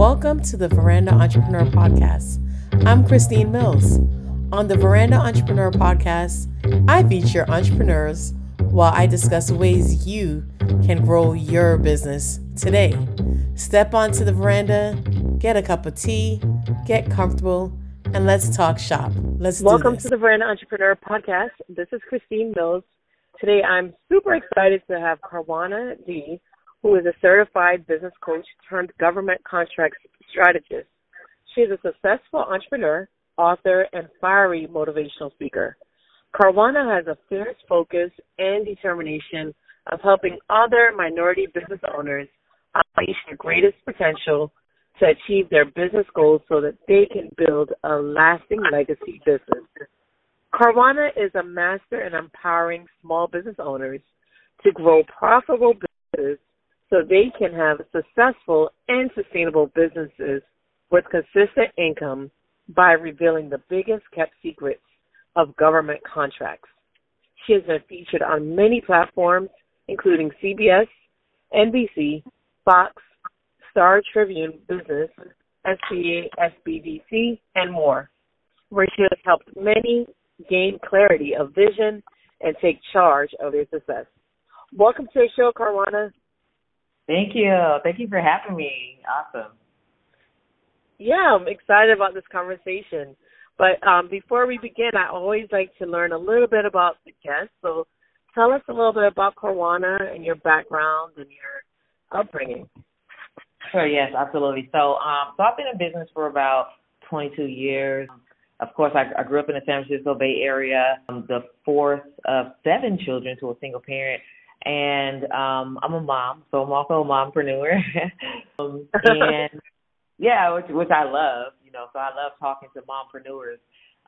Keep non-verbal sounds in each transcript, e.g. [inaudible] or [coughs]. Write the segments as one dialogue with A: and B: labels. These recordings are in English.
A: Welcome to the Veranda Entrepreneur Podcast. I'm Christine Mills. On the Veranda Entrepreneur Podcast, I feature entrepreneurs while I discuss ways you can grow your business today. Step onto the veranda, get a cup of tea, get comfortable, and let's talk shop. Let's
B: Welcome to the Veranda Entrepreneur Podcast. This is Christine Mills. Today I'm super excited to have Karwanna D who is a certified business coach turned government contracts strategist. She is a successful entrepreneur, author, and fiery motivational speaker. Karwanna has a fierce focus and determination of helping other minority business owners unleash their greatest potential to achieve their business goals so that they can build a lasting legacy business. Karwanna is a master in empowering small business owners to grow profitable businesses so they can have successful and sustainable businesses with consistent income by revealing the biggest kept secrets of government contracts. She has been featured on many platforms, including CBS, NBC, Fox, Star Tribune Business, SBA, SBDC, and more, where she has helped many gain clarity of vision and take charge of their success. Welcome to the show, Karwanna.
C: Thank you. Thank you for having me. Awesome.
B: Yeah, I'm excited about this conversation. But um, before we begin, I always like to learn a little bit about the guest. So tell us a little bit about Karwanna and your background and your upbringing.
C: Sure, yes, absolutely. So um, so I've been in business for about 22 years. Of course, I, I grew up in the San Francisco Bay Area. I'm the fourth of seven children to a single parent and um I'm a mom, so I'm also a mompreneur. [laughs] um, and [laughs] yeah, which which I love, you know. So I love talking to mompreneurs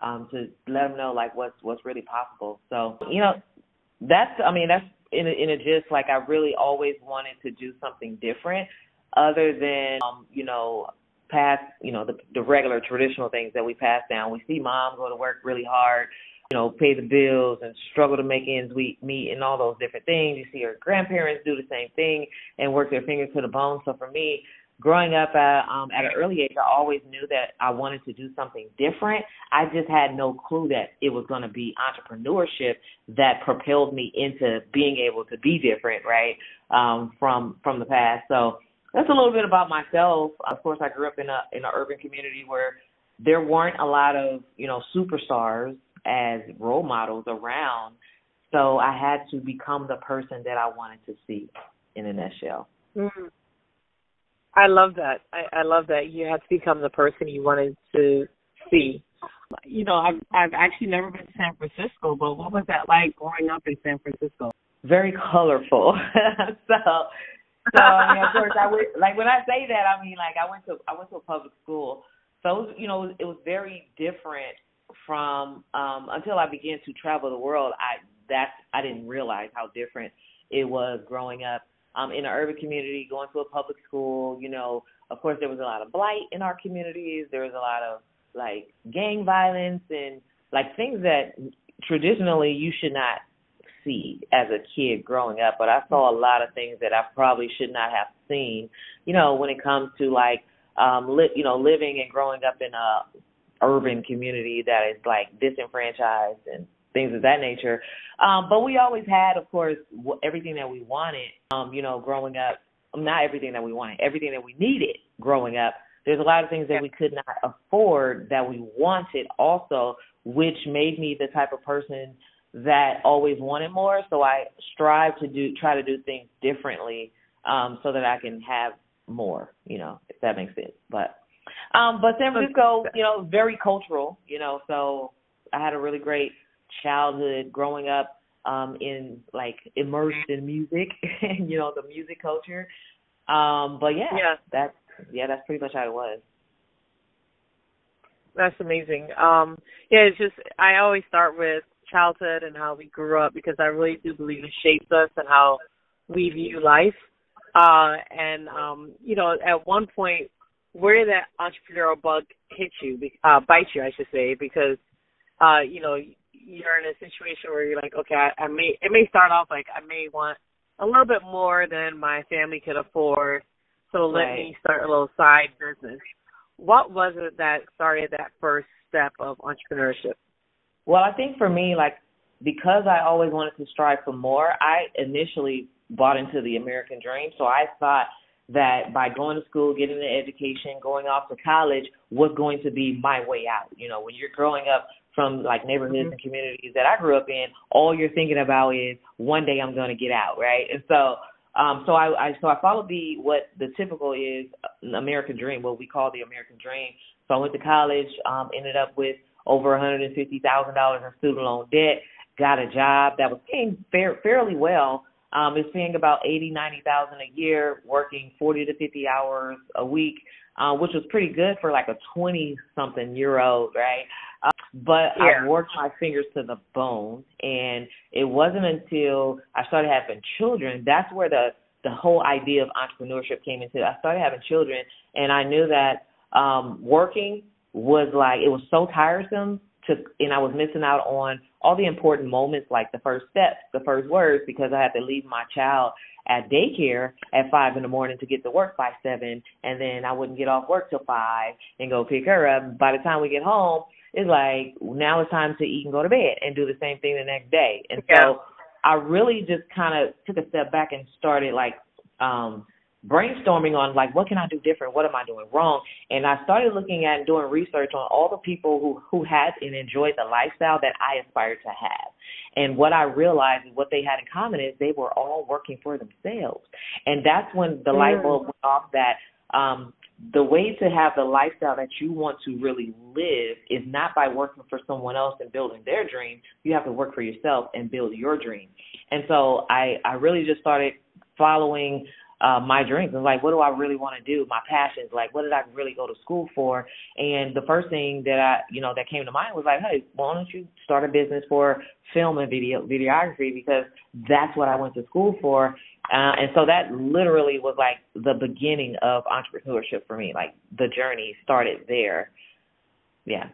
C: um to let them know like what's what's really possible. So you know, that's I mean that's in a, in a gist like I really always wanted to do something different other than um you know past you know the the regular traditional things that we pass down. We see mom go to work really hard you know, pay the bills and struggle to make ends meet and all those different things. You see your grandparents do the same thing and work their fingers to the bone. So for me, growing up at um at an early age, I always knew that I wanted to do something different. I just had no clue that it was going to be entrepreneurship that propelled me into being able to be different, right? Um from from the past. So that's a little bit about myself. Of course, I grew up in a in an urban community where there weren't a lot of, you know, superstars as role models around. So I had to become the person that I wanted to see in a nutshell.
B: Mm. I love that. I, I love that you had to become the person you wanted to see. You know, I've I've actually never been to San Francisco, but what was that like growing up in San Francisco?
C: Very colorful. [laughs] so so I mean, of course I went like when I say that I mean like I went to I went to a public school. So it was, you know, it was very different from um until I began to travel the world, I that's I didn't realize how different it was growing up um in an urban community, going to a public school, you know, of course there was a lot of blight in our communities, there was a lot of like gang violence and like things that traditionally you should not see as a kid growing up, but I saw a lot of things that I probably should not have seen, you know, when it comes to like um li- you know living and growing up in a urban community that is like disenfranchised and things of that nature. Um, but we always had, of course, everything that we wanted. Um, you know, growing up, not everything that we wanted, everything that we needed growing up. There's a lot of things that we could not afford that we wanted also, which made me the type of person that always wanted more. So I strive to do, try to do things differently, um, so that I can have more, you know, if that makes sense. But um, but San Francisco, you know, very cultural, you know, so I had a really great childhood growing up um in like immersed in music [laughs] and you know the music culture. Um but yeah, yeah. that's yeah that's pretty much how it was.
B: That's amazing. Um yeah it's just i always start with childhood and how we grew up because i really do believe it shapes us and how we view life. Uh and um you know at one point where that entrepreneurial bug hit you, uh, bite you, I should say, because, uh, you know, you're in a situation where you're like, okay, I, I may, it may start off like I may want a little bit more than my family could afford. So let
C: Right.
B: me start a little side business. What was it that started that first step of entrepreneurship?
C: Well, I think for me, like because I always wanted to strive for more, I initially bought into the American dream. So I thought that by going to school, getting an education, going off to college was going to be my way out. You know, when you're growing up from like neighborhoods
B: Mhm.
C: and communities that I grew up in, all you're thinking about is one day I'm going to get out, right? And so um so I, I so I followed the what the typical is American dream, what we call the American dream. So I went to college, um, ended up with over $150,000 in student loan debt, got a job that was paying fair, fairly well. Um, it's paying about eighty, ninety thousand a year, working forty to fifty hours a week, uh, which was pretty good for like a twenty something year old, right? Uh, but
B: Yeah.
C: I worked my fingers to the bone, and it wasn't until I started having children that's where the the whole idea of entrepreneurship came into. I started having children, and I knew that um, working was like it was so tiresome to, and I was missing out on all the important moments like the first steps, the first words, because I had to leave my child at daycare at five in the morning to get to work by seven, and then I wouldn't get off work till five and go pick her up. By the time we get home, it's like now it's time to eat and go to bed and do the same thing the next day. And
B: Yeah.
C: so I really just kind of took a step back and started like um brainstorming on like what can I do different? What am I doing wrong? And I started looking at and doing research on all the people who who had and enjoyed the lifestyle that I aspired to have. And what I realized and what they had in common is they were all working for themselves. And that's when the light
B: Mm.
C: bulb went off that um the way to have the lifestyle that you want to really live is not by working for someone else and building their dream. You have to work for yourself and build your dream. And so I I really just started following uh my dreams. And like what do I really want to do? My passions. Like what did I really go to school for? And the first thing that I you know that came to mind was like hey why don't you start a business for film and video videography? Because that's what I went to school for. Uh and so that literally was like the beginning of entrepreneurship for me. Like the journey started there. Yeah.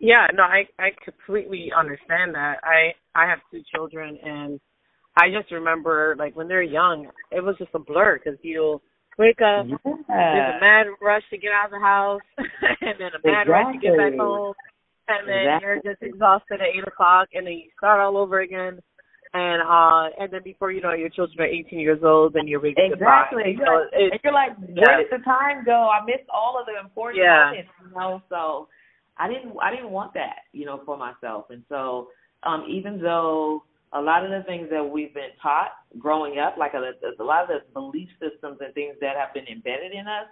B: Yeah, no, I I completely understand that. I I have two children, and I just remember like when they're young, it was just a blur because you'll wake up, there's a mad rush to get out of the house, [laughs] and then a mad rush to get back home, and then
C: Exactly.
B: you're just exhausted at eight o'clock, and then you start all over again. And uh and then before you know your children are eighteen years old and you're ready to
C: Exactly.
B: goodbye. So
C: and you're like, where did the time go? I missed all of the important
B: Yeah.
C: moments, you know. So I didn't, I didn't want that, you know, for myself. And so, um, even though a lot of the things that we've been taught growing up, like a, a lot of the belief systems and things that have been embedded in us,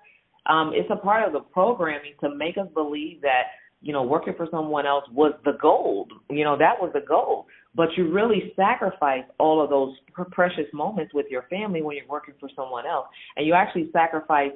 C: um, it's a part of the programming to make us believe that you know working for someone else was the goal. You know that was the goal, but you really sacrifice all of those pr- precious moments with your family when you're working for someone else, and you actually sacrifice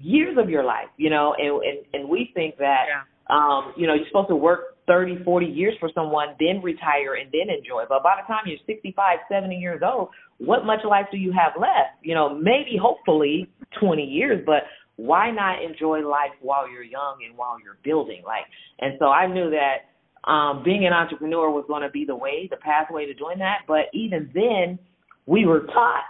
C: years of your life. You know, and and, and we think that
B: yeah.
C: Um, you know, you're supposed to work 30, 40 years for someone, then retire and then enjoy. But by the time you're 65, 70 years old, what much life do you have left? You know, maybe hopefully 20 years, but why not enjoy life while you're young and while you're building? Like, and so I knew that um, being an entrepreneur was going to be the way, the pathway to doing that. But even then, we were taught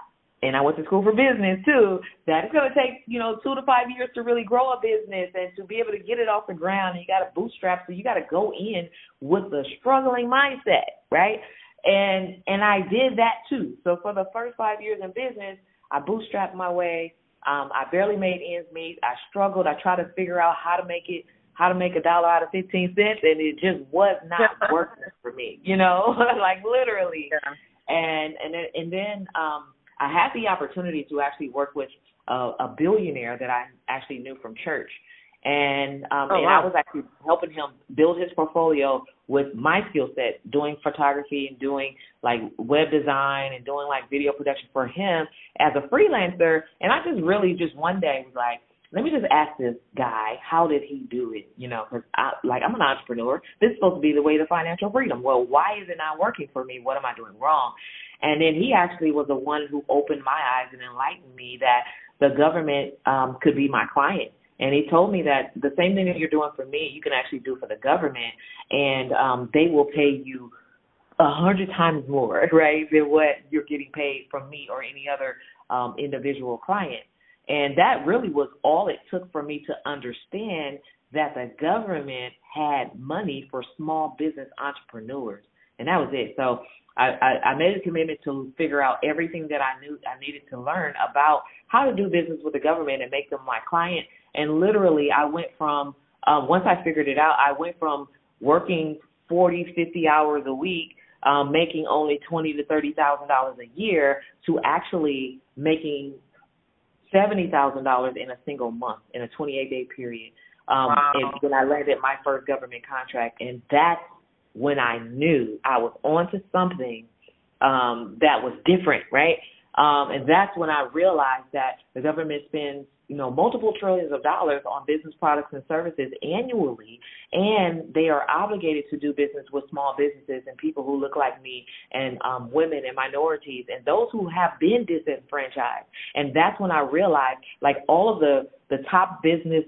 C: and I went to school for business too, that it's going to take, you know, two to five years to really grow a business and to be able to get it off the ground. And you got to bootstrap, so you got to go in with a struggling mindset, right? And and I did that too. So for the first five years in business, I bootstrapped my way. Um, I barely made ends meet. I struggled. I tried to figure out how to make it, how to make a dollar out of fifteen cents, and it just was not [laughs] working for me. You know, [laughs] like literally
B: Yeah.
C: and and then and then um I had the opportunity to actually work with a, a billionaire that I actually knew from church, and um
B: Oh,
C: and
B: wow.
C: I was actually helping him build his portfolio with my skill set, doing photography and doing like web design and doing like video production for him as a freelancer. And I just really just one day was like, let me just ask this guy, how did he do it? You know, because I like I'm an entrepreneur. This is supposed to be the way to financial freedom. Well, why is it not working for me? What am I doing wrong? And then he actually was the one who opened my eyes and enlightened me that the government um, could be my client. And he told me that the same thing that you're doing for me, you can actually do for the government, and um, they will pay you a hundred times more, [laughs] right, than what you're getting paid from me or any other um, individual client. And that really was all it took for me to understand that the government had money for small business entrepreneurs. And that was it. So I, I, I made a commitment to figure out everything that I knew I needed to learn about how to do business with the government and make them my client. And literally, I went from um, once I figured it out, I went from working 40, 50 hours a week, um, making only twenty to thirty thousand dollars a year, to actually making seventy thousand dollars in a single month in a 28 day period. Um, wow. and when I landed my first government contract, and that's when I knew I was onto something um, that was different, right? Um, and that's when I realized that the government spends, you know, multiple trillions of dollars on business products and services annually, and they are obligated to do business with small businesses and people who look like me and um, women and minorities and those who have been disenfranchised. And that's when I realized, like all of the the top business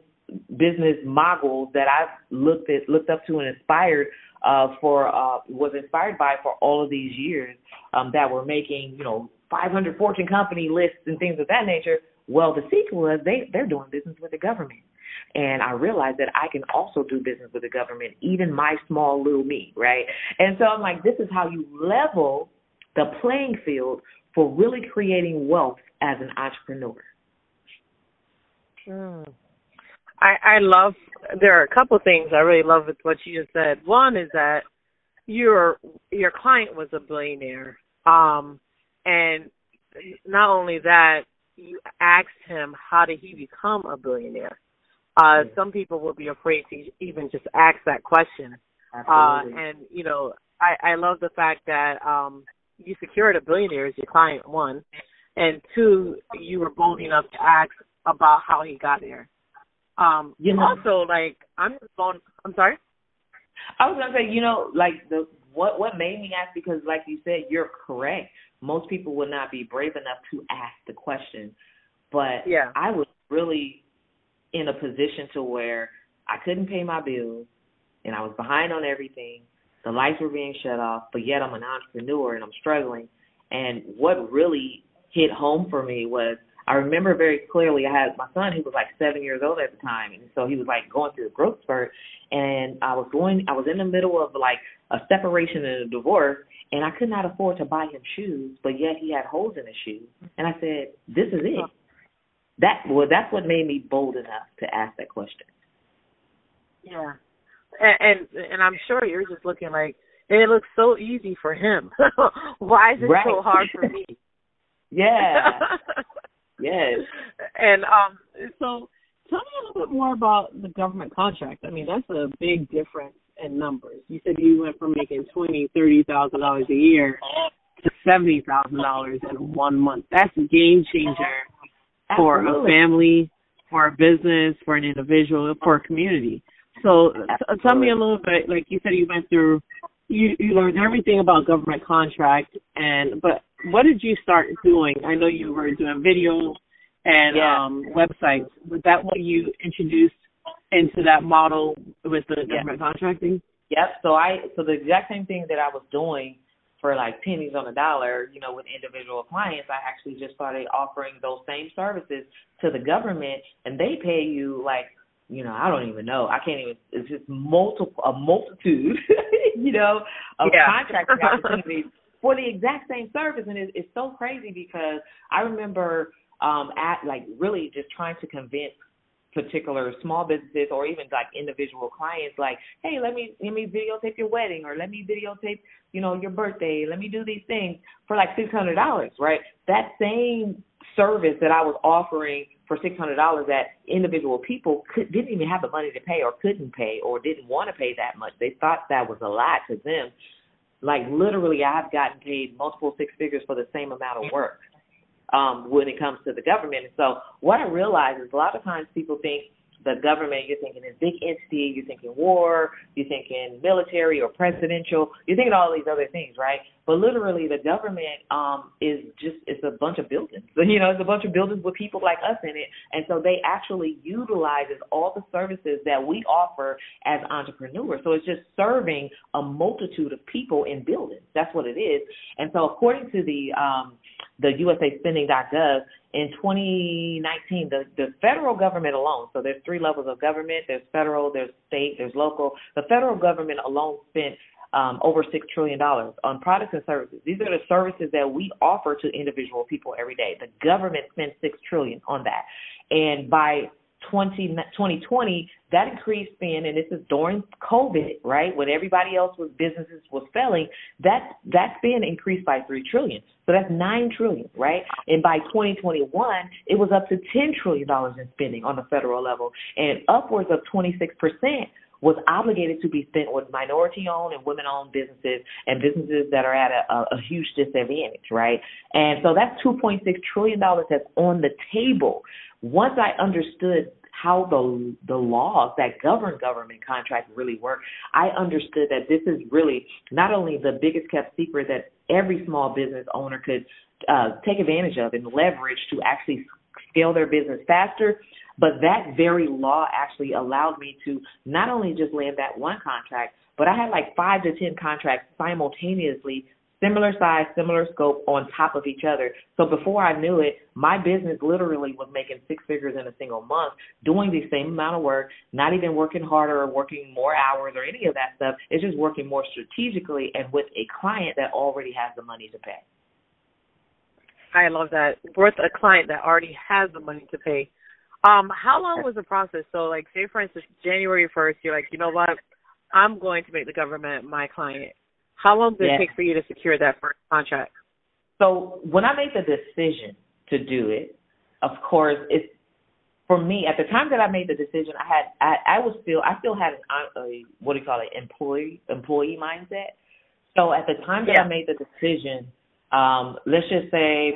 C: business moguls that I've looked at looked up to and inspired uh, for uh, was inspired by for all of these years um, that were making you know 500 Fortune company lists and things of that nature. Well, the secret was they they're doing business with the government, and I realized that I can also do business with the government, even my small little me, right? And so I'm like, this is how you level the playing field for really creating wealth as an entrepreneur.
B: I I love there are a couple things I really love with what you just said. One is that your your client was a billionaire. Um and not only that, you asked him how did he become a billionaire. Uh some people would be afraid to even just ask that question. Uh and you know, I I love the fact that um you secured a billionaire as your client one and two you were bold enough to ask about how he got there um, you know, also like I'm just going. I'm sorry.
C: I was gonna say, you know, like the what what made me ask because, like you said, you're correct. Most people would not be brave enough to ask the question, but
B: yeah,
C: I was really in a position to where I couldn't pay my bills and I was behind on everything. The lights were being shut off, but yet I'm an entrepreneur and I'm struggling. And what really hit home for me was I remember very clearly I had my son who was like seven years old at the time and so he was like going through a growth spurt and I was going I was in the middle of like a separation and a divorce and I could not afford to buy him shoes, but yet he had holes in his shoes. And I said, This is it. That well that's what made me bold enough to ask that question.
B: Yeah. And and, and I'm sure you're just looking like it looks so easy for him. [laughs] Why is it
C: right.
B: so hard for me? [laughs]
C: yeah. [laughs] Yes.
B: And um, so tell me a little bit more about the government contract. I mean, that's a big difference in numbers. You said you went from making twenty, thirty thousand dollars a year to seventy thousand dollars in one month. That's a game changer for
C: Absolutely.
B: a family, for a business, for an individual, for a community. So t- tell me a little bit. Like you said, you went through, you you learned everything about government contract, and but what did you start doing? I know you were doing video and
C: yeah.
B: um, websites. Was that what you introduced into that model with the government
C: yeah.
B: contracting?
C: Yep. So I so the exact same thing that I was doing for like pennies on a dollar, you know, with individual clients, I actually just started offering those same services to the government, and they pay you like you know, I don't even know. I can't even. It's just multiple, a multitude, [laughs] you know, of
B: yeah.
C: contracting opportunities for the exact same service, and it's, it's so crazy because I remember um at like really just trying to convince particular small businesses or even like individual clients like hey let me let me videotape your wedding or let me videotape you know your birthday let me do these things for like six hundred dollars right? That same service that i was offering for six hundred dollars that individual people could didn't even have the money to pay or couldn't pay or didn't want to pay that much. They thought that was a lot to them like literally, I've gotten paid multiple six figures for the same amount of work um, when it comes to the government. And so, what I realize is a lot of times people think the government, you're thinking a big entity, you're thinking war, you're thinking military or presidential, you're thinking all these other things, right? But literally, the government um, is just it's a bunch of buildings. [laughs] You know, it's a bunch of buildings with people like us in it, and so they actually utilizes all the services that we offer as entrepreneurs. So it's just serving a multitude of people in buildings. That's what it is. And so, according to the um, the USA Spending.gov, in 2019, the, the federal government alone, so there's three levels of government there's federal, there's state, there's local. The federal government alone spent um, over $6 trillion on products and services. These are the services that we offer to individual people every day. The government spends 6 trillion on that. And by 20, 2020, that increased spend, and this is during COVID, right, when everybody else was businesses was failing, that that spend increased by three trillion. So that's nine trillion, right? And by 2021, it was up to 10 trillion dollars in spending on the federal level, and upwards of 26 percent was obligated to be spent with minority owned and women owned businesses and businesses that are at a, a, a huge disadvantage, right? And so that's $2.6 trillion that's on the table. Once I understood how the the laws that govern government contracts really work, I understood that this is really not only the biggest kept secret that every small business owner could uh, take advantage of and leverage to actually scale their business faster, but that very law actually allowed me to not only just land that one contract, but I had like five to ten contracts simultaneously, similar size, similar scope on top of each other. So before I knew it, my business literally was making six figures in a single month, doing the same amount of work, not even working harder or working more hours or any of that stuff. It's just working more strategically and with a client that already has the money to pay.
B: I love that. With a client that already has the money to pay. Um, how long was the process? So, like, say for instance, January first, you're like, you know what, I'm going to make the government my client. How long did yeah. it take for you to secure that first contract?
C: So, when I made the decision to do it, of course, it's for me at the time that I made the decision. I had, I, I was still, I still had an, a, what do you call it, employee employee mindset. So, at the time that yeah. I made the decision, um, let's just say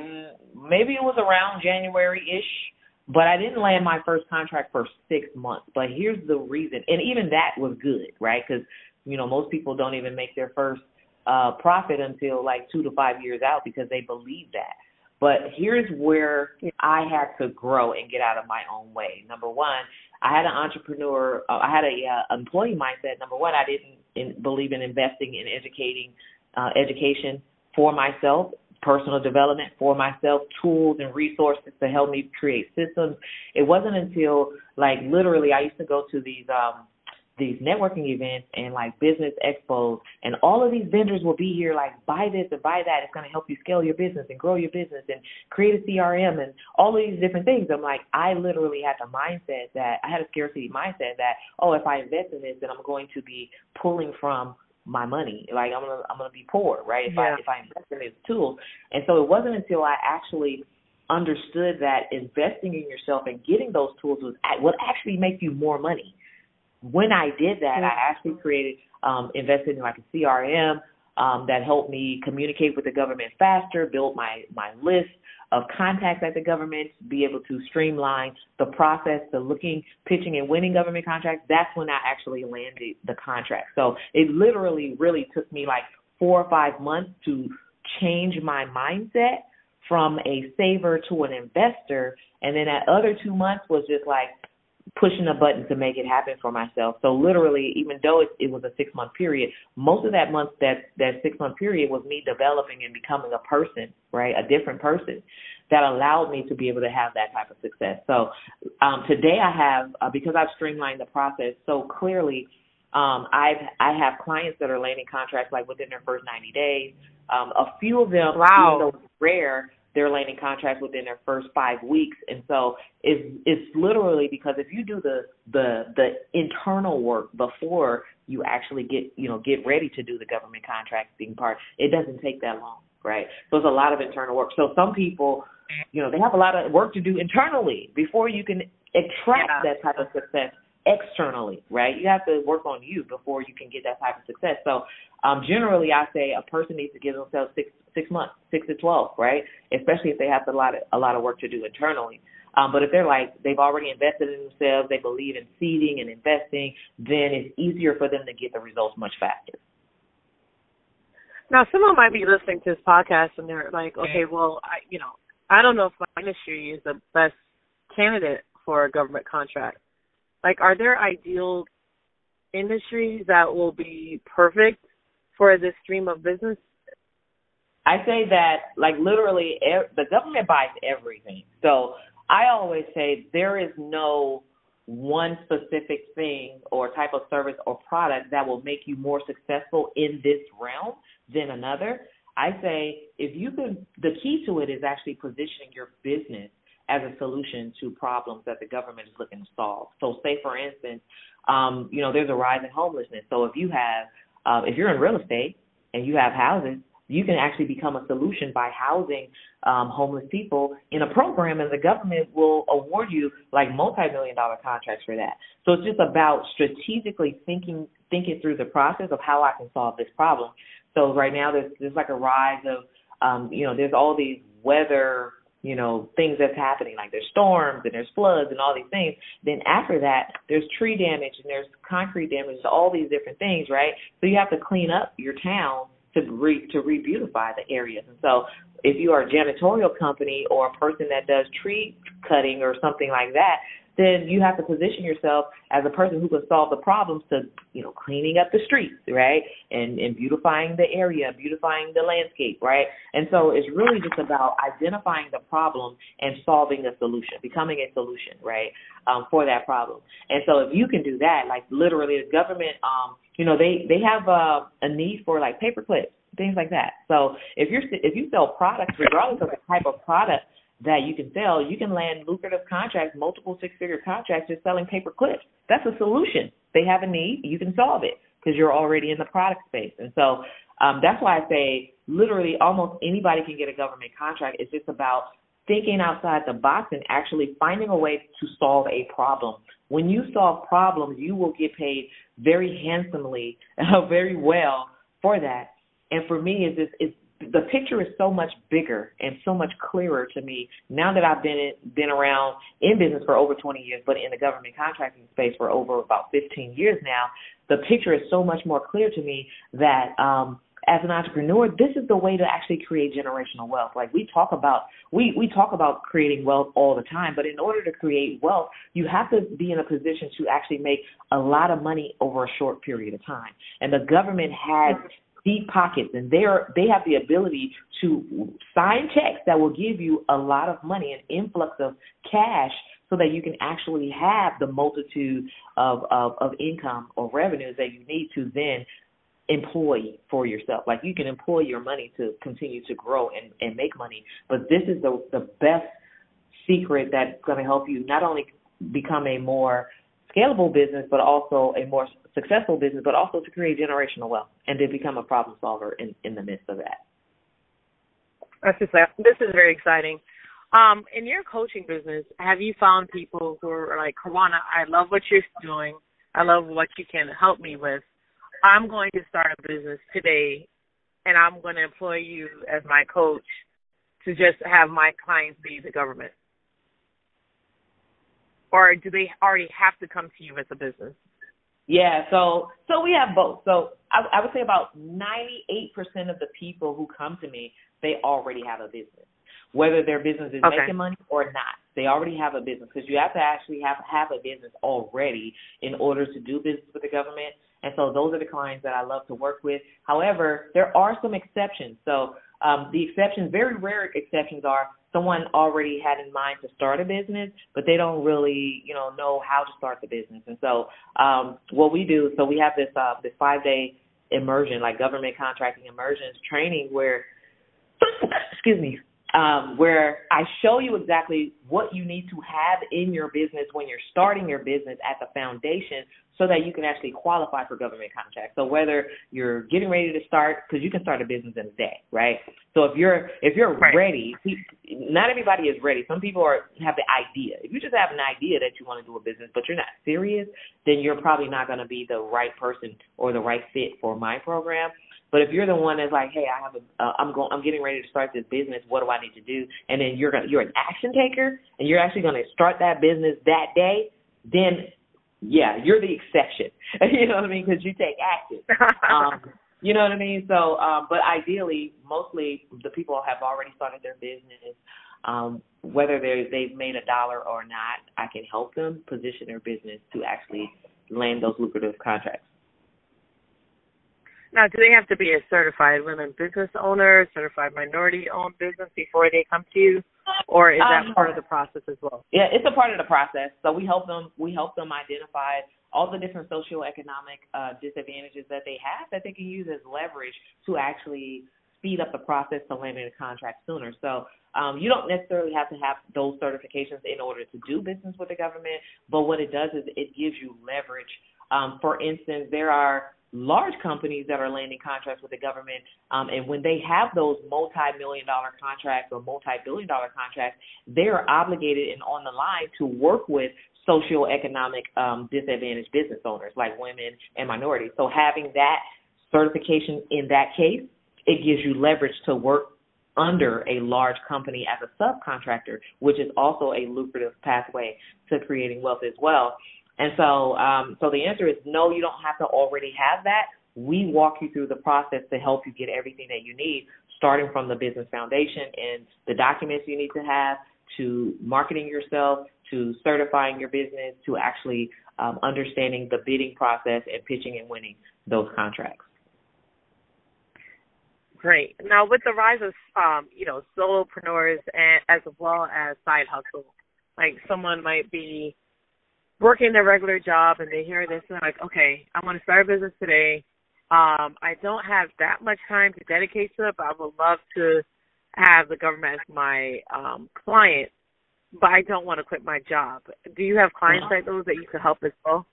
C: maybe it was around January ish but I didn't land my first contract for six months. But here's the reason, and even that was good, right? Because you know most people don't even make their first uh, profit until like two to five years out because they believe that. But here's where I had to grow and get out of my own way. Number one, I had an entrepreneur, uh, I had a uh, employee mindset. Number one, I didn't in, believe in investing in educating, uh, education for myself personal development for myself, tools and resources to help me create systems. It wasn't until like literally I used to go to these um these networking events and like business expos and all of these vendors will be here like buy this and buy that it's going to help you scale your business and grow your business and create a crm and all of these different things i'm like i literally had the mindset that i had a scarcity mindset that oh if i invest in this then i'm going to be pulling from my money. Like I'm gonna I'm gonna be poor, right? If yeah. I if I invest in these tools. And so it wasn't until I actually understood that investing in yourself and getting those tools was would actually make you more money. When I did that, I actually created um invested in like a CRM um that helped me communicate with the government faster, build my my list, of contacts at the government, be able to streamline the process to looking, pitching, and winning government contracts, that's when I actually landed the contract. So it literally really took me like four or five months to change my mindset from a saver to an investor. And then that other two months was just like, pushing a button to make it happen for myself. So literally, even though it, it was a six month period, most of that month that that six month period was me developing and becoming a person, right, a different person that allowed me to be able to have that type of success. So um, today I have uh, because I've streamlined the process so clearly. Um, I've I have clients that are landing contracts like within their first 90 days. Um, a few of them,
B: wow.
C: even though it's rare, they're landing contracts within their first five weeks. And so it's it's literally because if you do the the the internal work before you actually get you know get ready to do the government contracting part, it doesn't take that long, right? So it's a lot of internal work. So some people, you know, they have a lot of work to do internally before you can attract yeah. that type of success externally, right? You have to work on you before you can get that type of success. So um, generally, I say a person needs to give themselves six six months, six to twelve, right? Especially if they have a lot of a lot of work to do internally. Um, but if they're like they've already invested in themselves, they believe in seeding and investing, then it's easier for them to get the results much faster.
B: Now, someone might be listening to this podcast and they're like, okay, well, I, you know, I don't know if my industry is the best candidate for a government contract. Like, are there ideal industries that will be perfect for this stream of business?
C: I say that like literally the government buys everything. So I always say there is no one specific thing or type of service or product that will make you more successful in this realm than another. I say if you could, the key to it is actually positioning your business as a solution to problems that the government is looking to solve. So, say for instance, um, you know, there's a rise in homelessness. So, if you have, uh, if you're in real estate and you have houses, you can actually become a solution by housing um, homeless people in a program, and the government will award you like multi-million dollar contracts for that. So it's just about strategically thinking thinking through the process of how I can solve this problem. So right now there's there's like a rise of um, you know there's all these weather you know things that's happening like there's storms and there's floods and all these things then after that there's tree damage and there's concrete damage all these different things right so you have to clean up your town to re to re-beautify the areas. And so, if you are a janitorial company or a person that does tree cutting or something like that, then you have to position yourself as a person who can solve the problems to, you know, cleaning up the streets, right? And and beautifying the area, beautifying the landscape, right? And so it's really just about identifying the problem and solving a solution, becoming a solution, right? Um, for that problem. And so if you can do that, like literally the government um you know they they have a, a need for like paper clips things like that so if you're if you sell products regardless of the type of product that you can sell you can land lucrative contracts multiple six figure contracts just selling paper clips that's a solution they have a need you can solve it because you're already in the product space and so um, that's why i say literally almost anybody can get a government contract it's just about thinking outside the box and actually finding a way to solve a problem. When you solve problems, you will get paid very handsomely, [laughs] very well for that. And for me, is it's the picture is so much bigger and so much clearer to me now that I've been in, been around in business for over 20 years, but in the government contracting space for over about 15 years now. The picture is so much more clear to me that um, as an entrepreneur, this is the way to actually create generational wealth. Like we talk about, we, we talk about creating wealth all the time, but in order to create wealth, you have to be in a position to actually make a lot of money over a short period of time. And the government has deep pockets and they're they have the ability to sign checks that will give you a lot of money, an influx of cash so that you can actually have the multitude of, of, of income or revenues that you need to then employ for yourself. Like you can employ your money to continue to grow and, and make money. But this is the the best secret that's going to help you not only become a more scalable business, but also a more successful business, but also to create generational wealth and to become a problem solver in, in the midst of that.
B: That's just this is very exciting. Um, in your coaching business, have you found people who are like, Karwanna, I love what you're doing. I love what you can help me with. I'm going to start a business today and I'm going to employ you as my coach to just have my clients be the government? Or do they already have to come to you as a business?
C: Yeah, so so we have both. So I, I would say about 98% of the people who come to me, they already have a business, whether their business is
B: okay.
C: making money or not. They already have a business because you have to actually have have a business already in order to do business with the government. And so those are the clients that I love to work with. However, there are some exceptions. So um, the exceptions, very rare exceptions, are someone already had in mind to start a business, but they don't really, you know, know how to start the business. And so um, what we do, so we have this uh, this five day immersion, like government contracting immersions training, where [coughs] excuse me, um, where I show you exactly what you need to have in your business when you're starting your business at the foundation so that you can actually qualify for government contracts. So whether you're getting ready to start, because you can start a business in a day, right? So if you're if you're
B: right.
C: ready, not everybody is ready. Some people are have the idea. If you just have an idea that you want to do a business, but you're not serious, then you're probably not going to be the right person or the right fit for my program. But if you're the one that's like, hey, I have a, uh, I'm going, I'm getting ready to start this business. What do I need to do? And then you're gonna, you're an action taker, and you're actually going to start that business that day. Then yeah, you're the exception. [laughs] you know what I mean? Because you take action. Um, [laughs] you know what I mean? So, um, but ideally, mostly the people have already started their business. Um, whether they they've made a dollar or not, I can help them position their business to actually land those lucrative contracts.
B: Now, do they have to be a certified women business owner, certified minority owned business before they come to you, or is that um, part of the process as well?
C: Yeah, it's a part of the process. So we help them. We help them identify all the different socioeconomic uh, disadvantages that they have that they can use as leverage to actually speed up the process to landing a contract sooner. So um, you don't necessarily have to have those certifications in order to do business with the government, but what it does is it gives you leverage. Um, for instance, there are large companies that are landing contracts with the government, um, and when they have those multi-million dollar contracts or multi-billion dollar contracts, they are obligated and on the line to work with socioeconomic um, disadvantaged business owners like women and minorities. So having that certification in that case, it gives you leverage to work under a large company as a subcontractor, which is also a lucrative pathway to creating wealth as well. And so, um, so the answer is no. You don't have to already have that. We walk you through the process to help you get everything that you need, starting from the business foundation and the documents you need to have, to marketing yourself, to certifying your business, to actually um, understanding the bidding process and pitching and winning those contracts.
B: Great. Now, with the rise of um, you know solopreneurs and as well as side hustle, like someone might be working their regular job and they hear this and they're like, okay, I want to start a business today. Um, I don't have that much time to dedicate to it, but I would love to have the government as my um, client, but I don't want to quit my job. Do you have clients like those that you could help as well?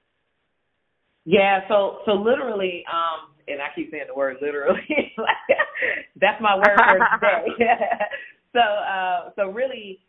C: Yeah, so so literally, um, and I keep saying the word literally, [laughs] that's my word for today. [laughs] so uh, so really,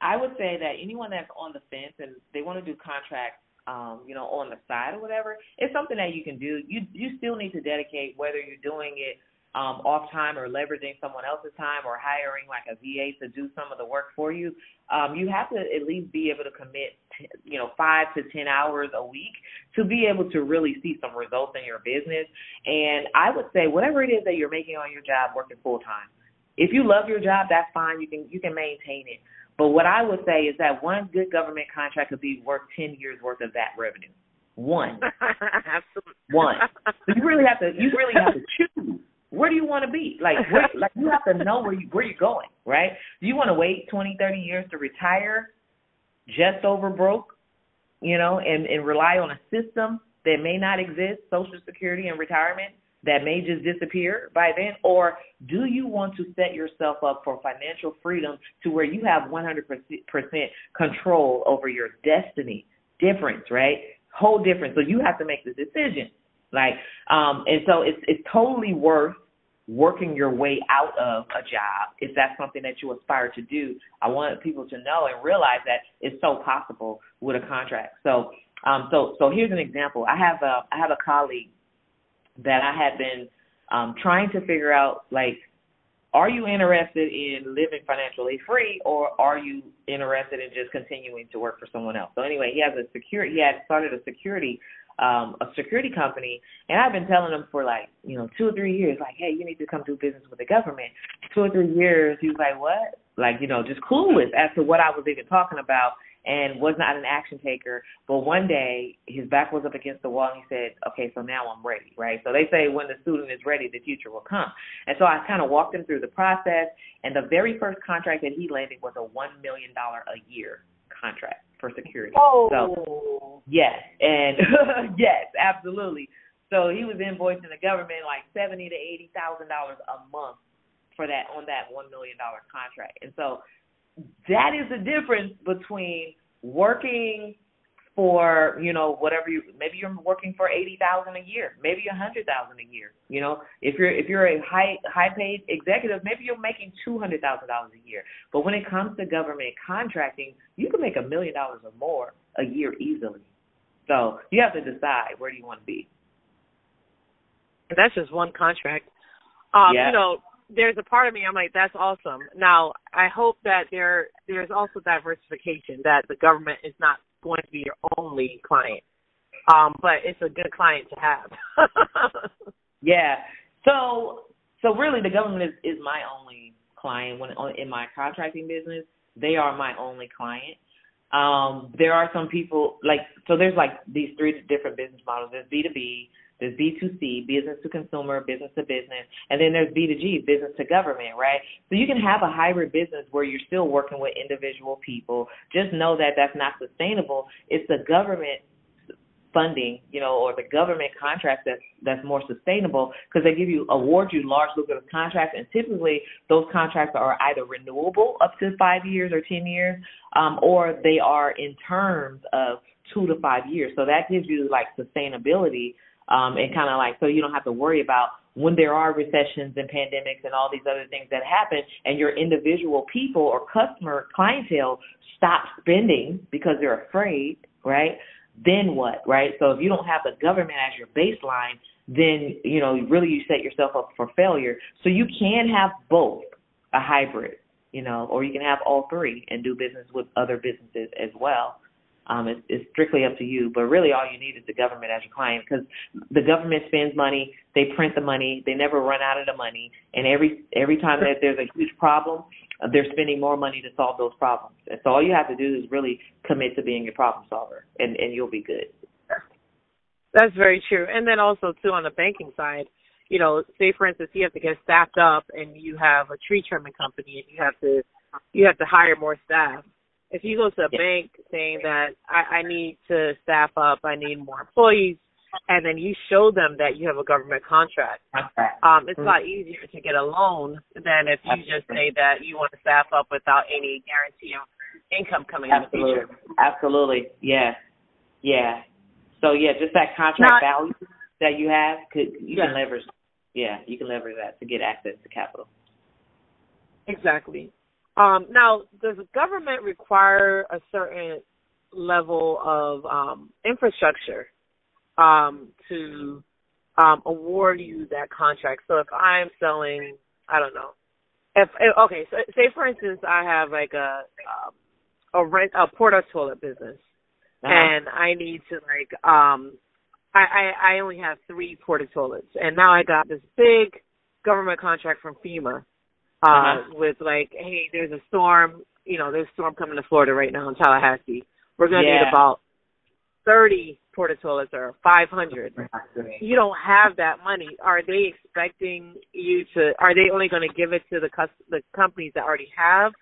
C: I would say that anyone that's on the fence and they want to do contracts, um, you know, on the side or whatever, it's something that you can do. You you still need to dedicate whether you're doing it um, off time or leveraging someone else's time or hiring like a VA to do some of the work for you. Um, you have to at least be able to commit, t- you know, five to ten hours a week to be able to really see some results in your business. And I would say whatever it is that you're making on your job, working full time. If you love your job, that's fine. You can you can maintain it. But what I would say is that one good government contract could be worth 10 years worth of that revenue. One. [laughs]
B: Absolutely.
C: One. [laughs] So you really have to you really have to choose. Where do you want to be? Like where, like you have to know where you where you're going, right? Do you want to wait 20, 30 years to retire just over broke, you know, and and rely on a system that may not exist, social security and retirement that may just disappear by then? Or do you want to set yourself up for financial freedom to where you have 100% control over your destiny? Difference, right? Whole difference. So you have to make the decision. Like, um, and so it's it's totally worth working your way out of a job if that's something that you aspire to do. I want people to know and realize that it's so possible with a contract. So, um, so so here's an example. I have a I have a colleague that I had been um, trying to figure out like are you interested in living financially free or are you interested in just continuing to work for someone else? So anyway, he has a security he had started a security um a security company and I've been telling him for like, you know, two or three years, like, hey, you need to come do business with the government. Two or three years, he was like, What? Like, you know, just clueless as to what I was even talking about and was not an action taker. But one day his back was up against the wall and he said, Okay, so now I'm ready, right? So they say when the student is ready, the future will come. And so I kind of walked him through the process and the very first contract that he landed was a one million dollar a year contract for security.
B: Oh
C: so, yes, and [laughs] yes, absolutely. So he was invoicing the government like seventy to eighty thousand dollars a month for that on that one million dollar contract. And so that is the difference between working for you know whatever you maybe you're working for eighty thousand a year maybe a hundred thousand a year you know? If you're if you're a high high paid executive maybe you're making two hundred thousand dollars a year. But when it comes to government contracting you can make a million dollars or more a year easily. So you have to decide where do you want to be.
B: That's just one contract. Um
C: yeah.
B: you know there's a part of me I'm like that's awesome. Now I hope that there there's also diversification that the government is not going to be your only client, um, but it's a good client to have. [laughs]
C: yeah. So so really the government is is my only client when in my contracting business. They are my only client. Um, there are some people like so. There's like these three different business models. There's B two B, there's B2C, business to consumer, business to business, and then there's B2G, business to government, right? So you can have a hybrid business where you're still working with individual people. Just know that that's not sustainable. It's the government funding, you know, or the government contracts that's that's more sustainable because they give you award you large lucrative contracts, and typically those contracts are either renewable up to five years or ten years, um, or they are in terms of two to five years. So that gives you like sustainability um, and kind of like so you don't have to worry about when there are recessions and pandemics and all these other things that happen and your individual people or customer clientele stop spending because they're afraid, right? Then what, right? So if you don't have the government as your baseline, then you know really you set yourself up for failure. So you can have both a hybrid, you know, or you can have all three and do business with other businesses as well. Um, it's, it's strictly up to you, but really all you need is the government as your client because the government spends money, they print the money, they never run out of the money, and every every time that there's a huge problem, uh, they're spending more money to solve those problems. And so all you have to do is really commit to being a problem solver, and and you'll be good.
B: That's very true. And then also too on the banking side, you know, say for instance you have to get staffed up and you have a tree trimming company and you have to you have to hire more staff if you go to a yeah. bank saying that I, I need to staff up, I need more employees, and then you show them that you have a government contract, um, it's mm-hmm. a lot easier to get a loan than if you just say that you want to staff up without any guarantee of income coming
C: Absolutely.
B: in the future.
C: Absolutely. Yeah. Yeah. So yeah, just that contract Not, value that you have could you yeah. can leverage yeah, you can leverage that to get access to capital.
B: Exactly. Um, now, does the government require a certain level of um, infrastructure um, to um, award you that contract? So if I'm selling, I don't know, if, if okay, so say for instance, I have like a um, a rent a porta toilet business, uh-huh. and I need to like um, I, I I only have three porta toilets, and now I got this big government contract from FEMA uh, uh-huh. with like, hey, there's a storm, you know, there's a storm coming to Florida right now in Tallahassee. We're gonna yeah. need about thirty porta toilets or five hundred. You don't have that money. Are they expecting you to? Are they only going to give it to the cus- the companies that already have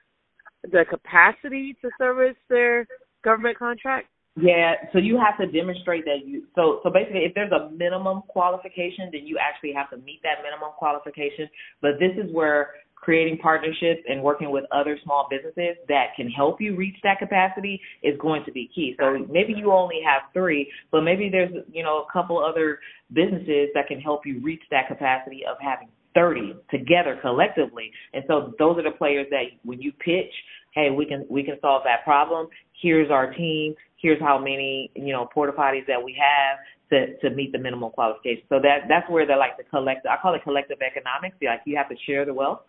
B: the capacity to service their government contract?
C: Yeah, so you have to demonstrate that you so so basically if there's a minimum qualification then you actually have to meet that minimum qualification. But this is where creating partnerships and working with other small businesses that can help you reach that capacity is going to be key. So maybe you only have three, but maybe there's, you know, a couple other businesses that can help you reach that capacity of having 30 together collectively. And so those are the players that when you pitch, hey, we can we can solve that problem. Here's our team. Here's how many, you know, porta potties that we have to to meet the minimum qualifications. So that that's where the like the collective I call it collective economics. Like you have to share the wealth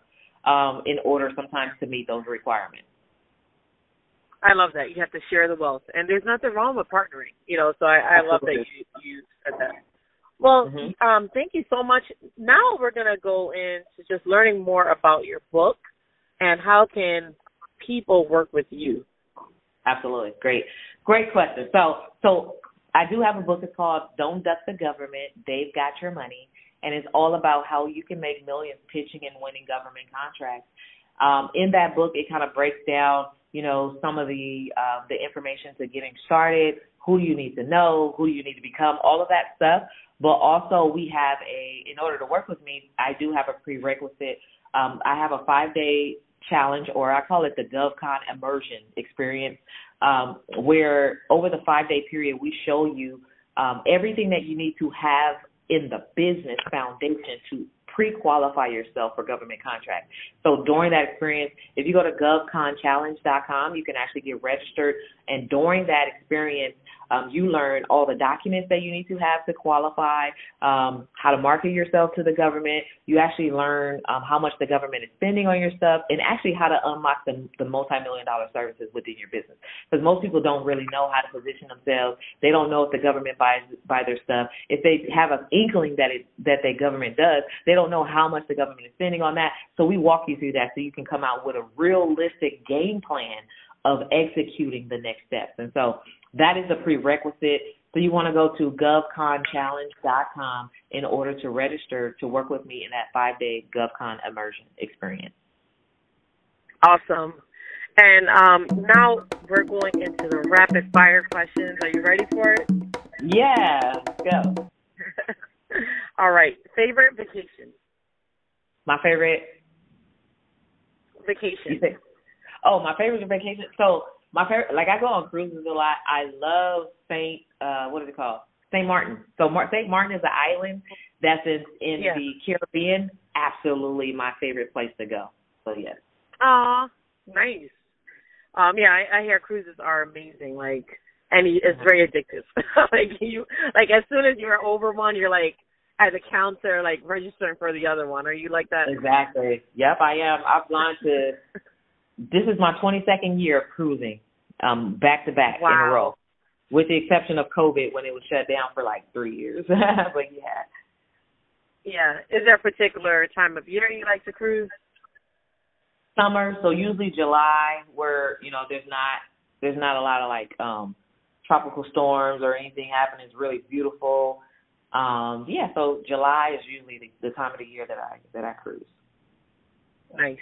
C: um, in order sometimes to meet those requirements.
B: I love that. You have to share the wealth, and there's nothing wrong with partnering. You know, so I, I love that you you said that. Well, mm-hmm. um, thank you so much. Now we're gonna go into just learning more about your book and how can people work with you.
C: Absolutely, great, great question. So, so I do have a book. It's called "Don't Duck the Government." They've got your money and it's all about how you can make millions pitching and winning government contracts. Um, in that book, it kind of breaks down, you know, some of the uh, the information to getting started, who you need to know, who you need to become, all of that stuff. But also, we have a in order to work with me, I do have a prerequisite. Um, I have a five day challenge, or I call it the GovCon immersion experience, um, where over the five day period, we show you um, everything that you need to have in the business foundation to pre-qualify yourself for government contracts. So during that experience, if you go to govconchallenge.com, you can actually get registered. And during that experience, um, you learn all the documents that you need to have to qualify, um, how to market yourself to the government. You actually learn um, how much the government is spending on your stuff, and actually how to unlock the, the multi-million dollar services within your business. Because most people don't really know how to position themselves. They don't know if the government buys buy their stuff. If they have an inkling that it that the government does, they don't know how much the government is spending on that. So we walk you through that so you can come out with a realistic game plan of executing the next steps. And so that is a prerequisite. So you want to go to govconchallenge.com in order to register to work with me in that five day GovCon immersion experience.
B: Awesome. And um, now we're going into the rapid fire questions. Are you ready for it?
C: Yeah, go. [laughs]
B: All right. Favorite vacation?
C: My favorite
B: vacation.
C: Oh, my favorite vacation. So my favorite, like I go on cruises a lot. I love Saint. Uh, what is it called? Saint Martin. So Mar- Saint Martin is an island that's in in yeah. the Caribbean. Absolutely, my favorite place to go. So yes.
B: Aw, nice. Um, yeah, I, I hear cruises are amazing. Like, and it's mm-hmm. very addictive. [laughs] like you, like as soon as you're over one, you're like at the counter, like registering for the other one. Are you like that?
C: Exactly. Yep, I am. I've gone to [laughs] this is my 22nd year of cruising, um, back to back
B: wow.
C: in a row, with the exception of COVID when it was shut down for like three years. [laughs] but yeah.
B: Yeah. Is there a particular time of year you like to cruise?
C: Summer, so usually July, where you know there's not there's not a lot of like um tropical storms or anything happening. It's really beautiful. Um, yeah, so July is usually the, the time of the year that I that I cruise.
B: Nice.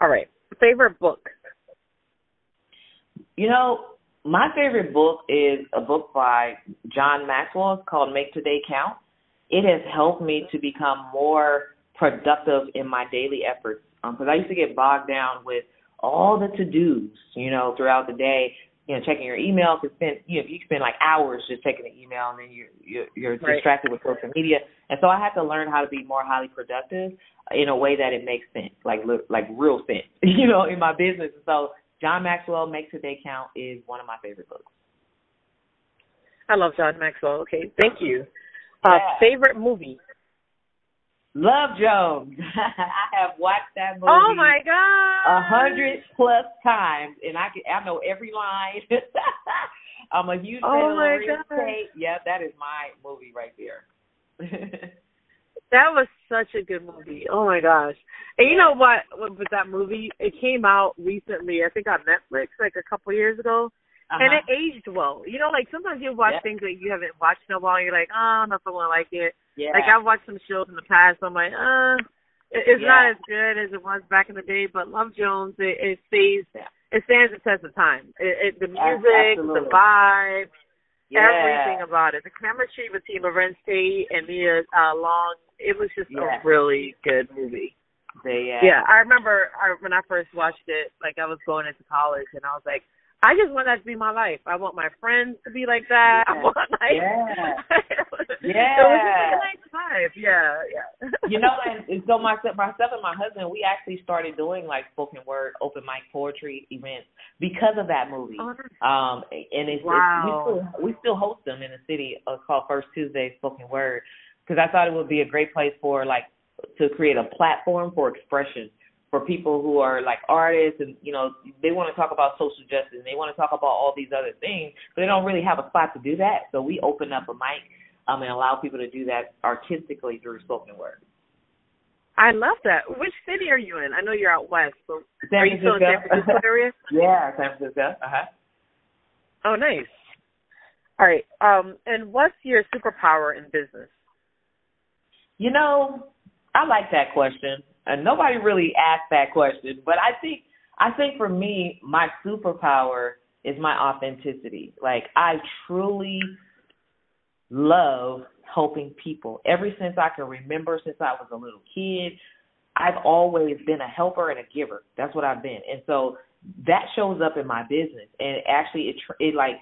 B: All right favorite book?
C: You know, my favorite book is a book by John Maxwell. It's called Make Today Count. It has helped me to become more productive in my daily efforts because um, I used to get bogged down with all the to dos, you know, throughout the day. You know, checking your email to spend, you know, you spend like hours just checking the email, and then you're you're, you're right. distracted with social media. And so I had to learn how to be more highly productive in a way that it makes sense, like like real sense, [laughs] you know, in my business. So John Maxwell Makes Make Today Count is one of my favorite books.
B: I love John Maxwell. Okay, thank you. Uh, yeah. Favorite movie?
C: Love Jones. [laughs] I have watched that movie.
B: Oh my god!
C: A hundred plus times, and I can, I know every line. [laughs] I'm a huge
B: oh
C: fan
B: my
C: of
B: god.
C: estate. Yeah, that is my movie right there. [laughs]
B: That was such a good movie. Oh my gosh! And you know what? With that movie, it came out recently. I think on Netflix, like a couple years ago, uh-huh. and it aged well. You know, like sometimes you watch things that you haven't watched in a while, and you're like, oh, I don't know if I want to like it.
C: Yeah.
B: Like I've watched some shows in the past, I'm like, uh, it's yeah. not as good as it was back in the day. But Love Jones, it, it stays, it stands the test of time. It, it the music,
C: Absolutely.
B: the vibe,
C: yeah.
B: everything about it. The chemistry between Larenz Tate and Nia uh, Long it was just
C: yeah.
B: a really good movie.
C: They, uh,
B: yeah, I remember I, when I first watched it, like I was going into college, and I was like, I just want that to be my life. I want my friends to be like that.
C: Yeah.
B: I want like
C: yeah, [laughs]
B: yeah. It was a nice life. Yeah, yeah.
C: you know, and, and [laughs] so myself, myself and my husband, we actually started doing like spoken word, open mic poetry events because of that movie.
B: Oh,
C: um, and it's,
B: wow.
C: it's we still we still host them in the city. Uh, called First Tuesday Spoken Word because I thought it would be a great place for like to create a platform for expression for people who are like artists and you know they want to talk about social justice and they want to talk about all these other things but they don't really have a spot to do that so we open up a mic um and allow people to do that artistically through spoken word
B: I love that. Which city are you in? I know you're out west, so
C: San
B: are you still in San Francisco area? [laughs]
C: yeah, San Francisco. Uh huh.
B: Oh, nice. All right. Um, and what's your superpower in business?
C: You know, I like that question. And nobody really asked that question, but I think I think for me, my superpower is my authenticity. Like I truly love helping people. Ever since I can remember, since I was a little kid, I've always been a helper and a giver. That's what I've been, and so that shows up in my business. And actually, it it like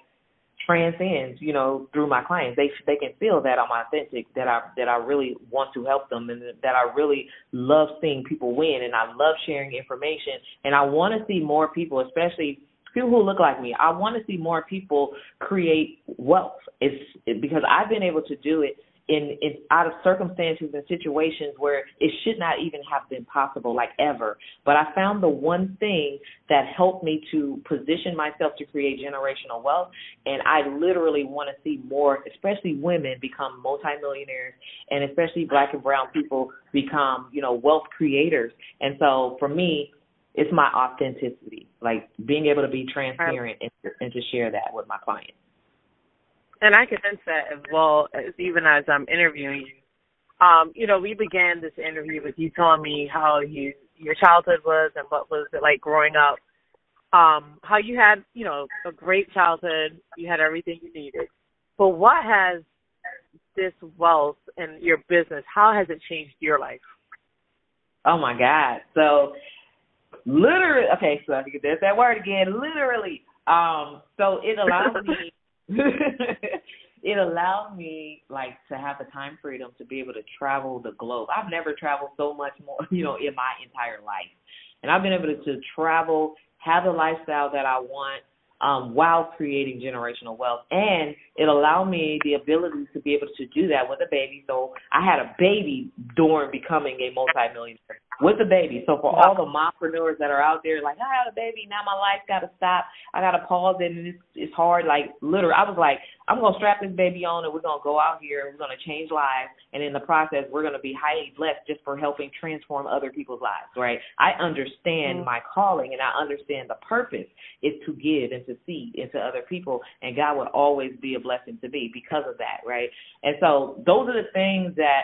C: transcends, you know, through my clients. They they can feel that I'm authentic, that I that I really want to help them, and that I really love seeing people win, and I love sharing information, and I want to see more people, especially people who look like me. I want to see more people create wealth. It's it, because I've been able to do it in, in out of circumstances and situations where it should not even have been possible, like ever. But I found the one thing that helped me to position myself to create generational wealth, and I literally want to see more, especially women, become multimillionaires, and especially Black and Brown people become, you know, wealth creators. And so for me, it's my authenticity, like being able to be transparent and, and to share that with my clients.
B: And I can sense that as well as even as I'm interviewing you. Um, you know, we began this interview with you telling me how you your childhood was and what was it like growing up. Um, how you had, you know, a great childhood, you had everything you needed. But what has this wealth and your business, how has it changed your life?
C: Oh my God. So literally okay, so I think there's that word again, literally. Um, so it allows me [laughs] [laughs] it allowed me like to have the time freedom to be able to travel the globe. I've never traveled so much more, [laughs] you know, in my entire life. And I've been able to, travel, have the lifestyle that I want, um, while creating generational wealth. And it allowed me the ability to be able to do that with a baby. So I had a baby during becoming a multimillionaire with a baby. So for all the mompreneurs that are out there, like I had a baby, now my life got to stop. I got to pause it, and it's, it's hard. Like literally, I was like, I'm gonna strap this baby on, and we're gonna go out here, and we're gonna change lives, and in the process, we're gonna be highly blessed just for helping transform other people's lives. Right? I understand mm-hmm. my calling, and I understand the purpose is to give and to seed into other people, and God would always be a blessing to me because of that. Right? And so those are the things that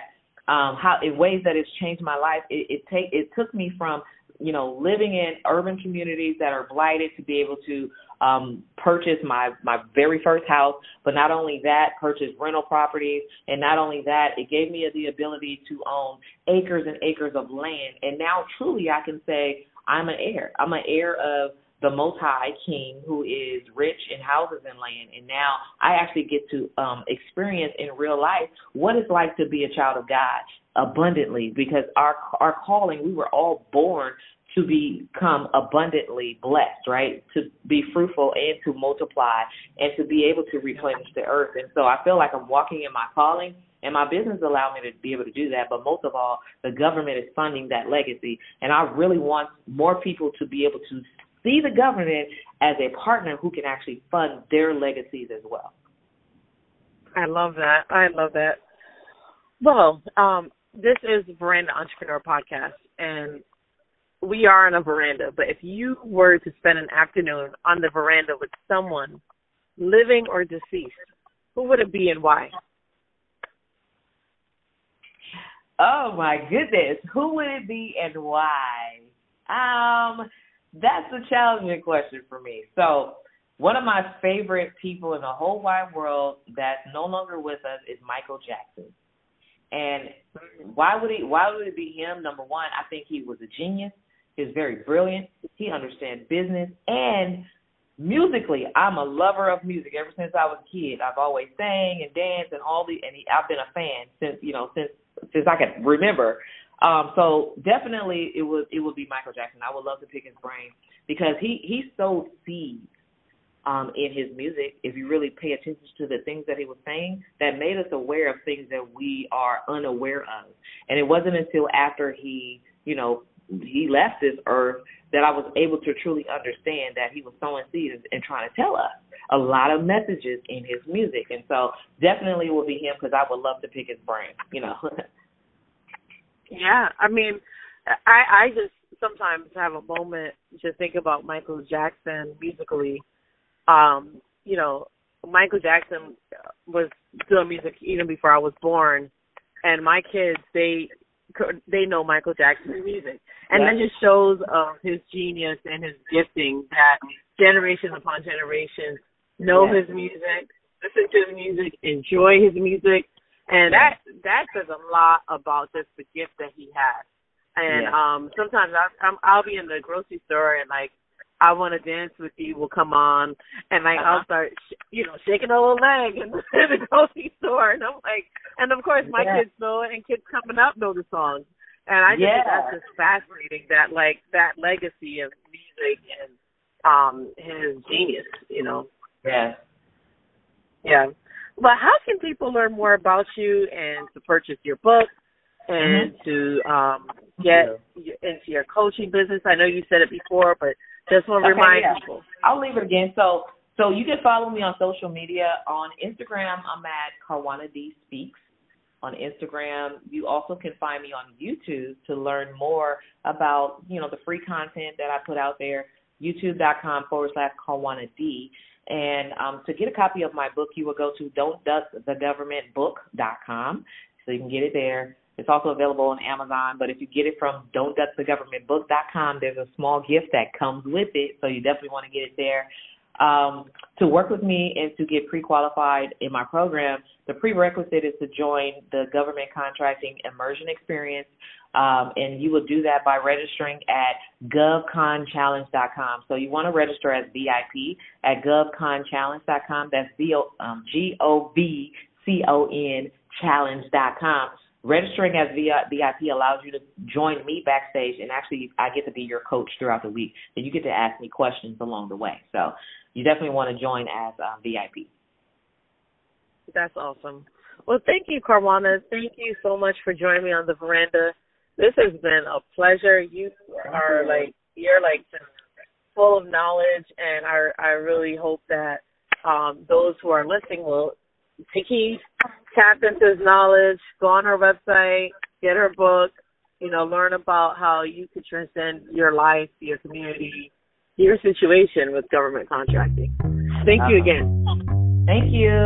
C: um, how in ways that it's changed my life. It, it take it took me from you know living in urban communities that are blighted to be able to um purchase my my very first house but not only that purchase rental properties and not only that it gave me the ability to own acres and acres of land and now truly I can say I'm an heir I'm an heir of the Most High King, who is rich in houses and land, and now I actually get to um, experience in real life what it's like to be a child of God abundantly. Because our our calling, we were all born to become abundantly blessed, right? To be fruitful and to multiply and to be able to replenish the earth. And so I feel like I'm walking in my calling and my business allowed me to be able to do that. But most of all, the government is funding that legacy. And I really want more people to be able to see the government as a partner who can actually fund their legacies as well.
B: I love that. I love that. Well, um, this is Veranda Entrepreneur Podcast, and we are on a veranda. But if you were to spend an afternoon on the veranda with someone, living or deceased, who would it be and why?
C: Oh my goodness, who would it be and why? Um, that's a challenging question for me. So, one of my favorite people in the whole wide world that's no longer with us is Michael Jackson. And why would he why would it be him? Number one, I think he was a genius. He's very brilliant. He understands business and musically, I'm a lover of music ever since I was a kid. I've always sang and danced and all the and he, I've been a fan since you know since since I can remember. Um, so definitely it would it would be Michael Jackson. I would love to pick his brain because he he sowed seeds um, in his music. If you really pay attention to the things that he was saying, that made us aware of things that we are unaware of. And it wasn't until after he you know he left this earth that I was able to truly understand that he was sowing seeds and trying to tell us a lot of messages in his music. And so definitely it will be him because I would love to pick his brain, you know. [laughs]
B: Yeah, I mean, I I just sometimes have a moment to think about Michael Jackson musically. Um, you know, Michael Jackson was doing music even before I was born, and my kids they they know Michael Jackson's music, and yeah. that just shows uh, his genius and his gifting that generations upon generations know yeah. his music, listen to his music, enjoy his music, and that that says a lot about just the gift that he has. And yeah. um sometimes I I'm I'll be in the grocery store and like I want to dance with you will come on and like uh-huh. I'll start sh- you know shaking a little leg in the, [laughs] in the grocery store and I'm like and of course my yeah. kids know it and kids coming up know the song. and I just yeah. think that's just fascinating that like that legacy of music and um his genius you know
C: yeah
B: yeah but how can people learn more about you and to purchase your book and mm-hmm. to um, get yeah. into your coaching business? I know you said it before, but just want to okay, remind yeah. people.
C: I'll leave it again. So, so you can follow me on social media. On Instagram, I'm at Karwanna D Speaks. on Instagram. You also can find me on YouTube to learn more about, you know, the free content that I put out there, youtube.com forward slash Karwanna D. And um, to get a copy of my book, you will go to don'tduckthegovernmentbook.com. So you can get it there. It's also available on Amazon, but if you get it from don'tduckthegovernmentbook.com, there's a small gift that comes with it, so you definitely want to get it there. Um, to work with me and to get pre-qualified in my program, the prerequisite is to join the government contracting immersion experience, um, and you will do that by registering at govconchallenge.com. So you want to register as VIP at govconchallenge.com. That's um, G-O-V-C-O-N challenge.com. Registering as VIP allows you to join me backstage, and actually, I get to be your coach throughout the week, and you get to ask me questions along the way. So, you definitely want to join as um, VIP.
B: That's awesome. Well, thank you, Karwanna. Thank you so much for joining me on the veranda. This has been a pleasure. You are like you're like full of knowledge, and I I really hope that um, those who are listening will heed tap into his knowledge, go on her website, get her book, you know, learn about how you could transcend your life, your community, your situation with government contracting. Thank you uh-huh. again.
C: Thank you.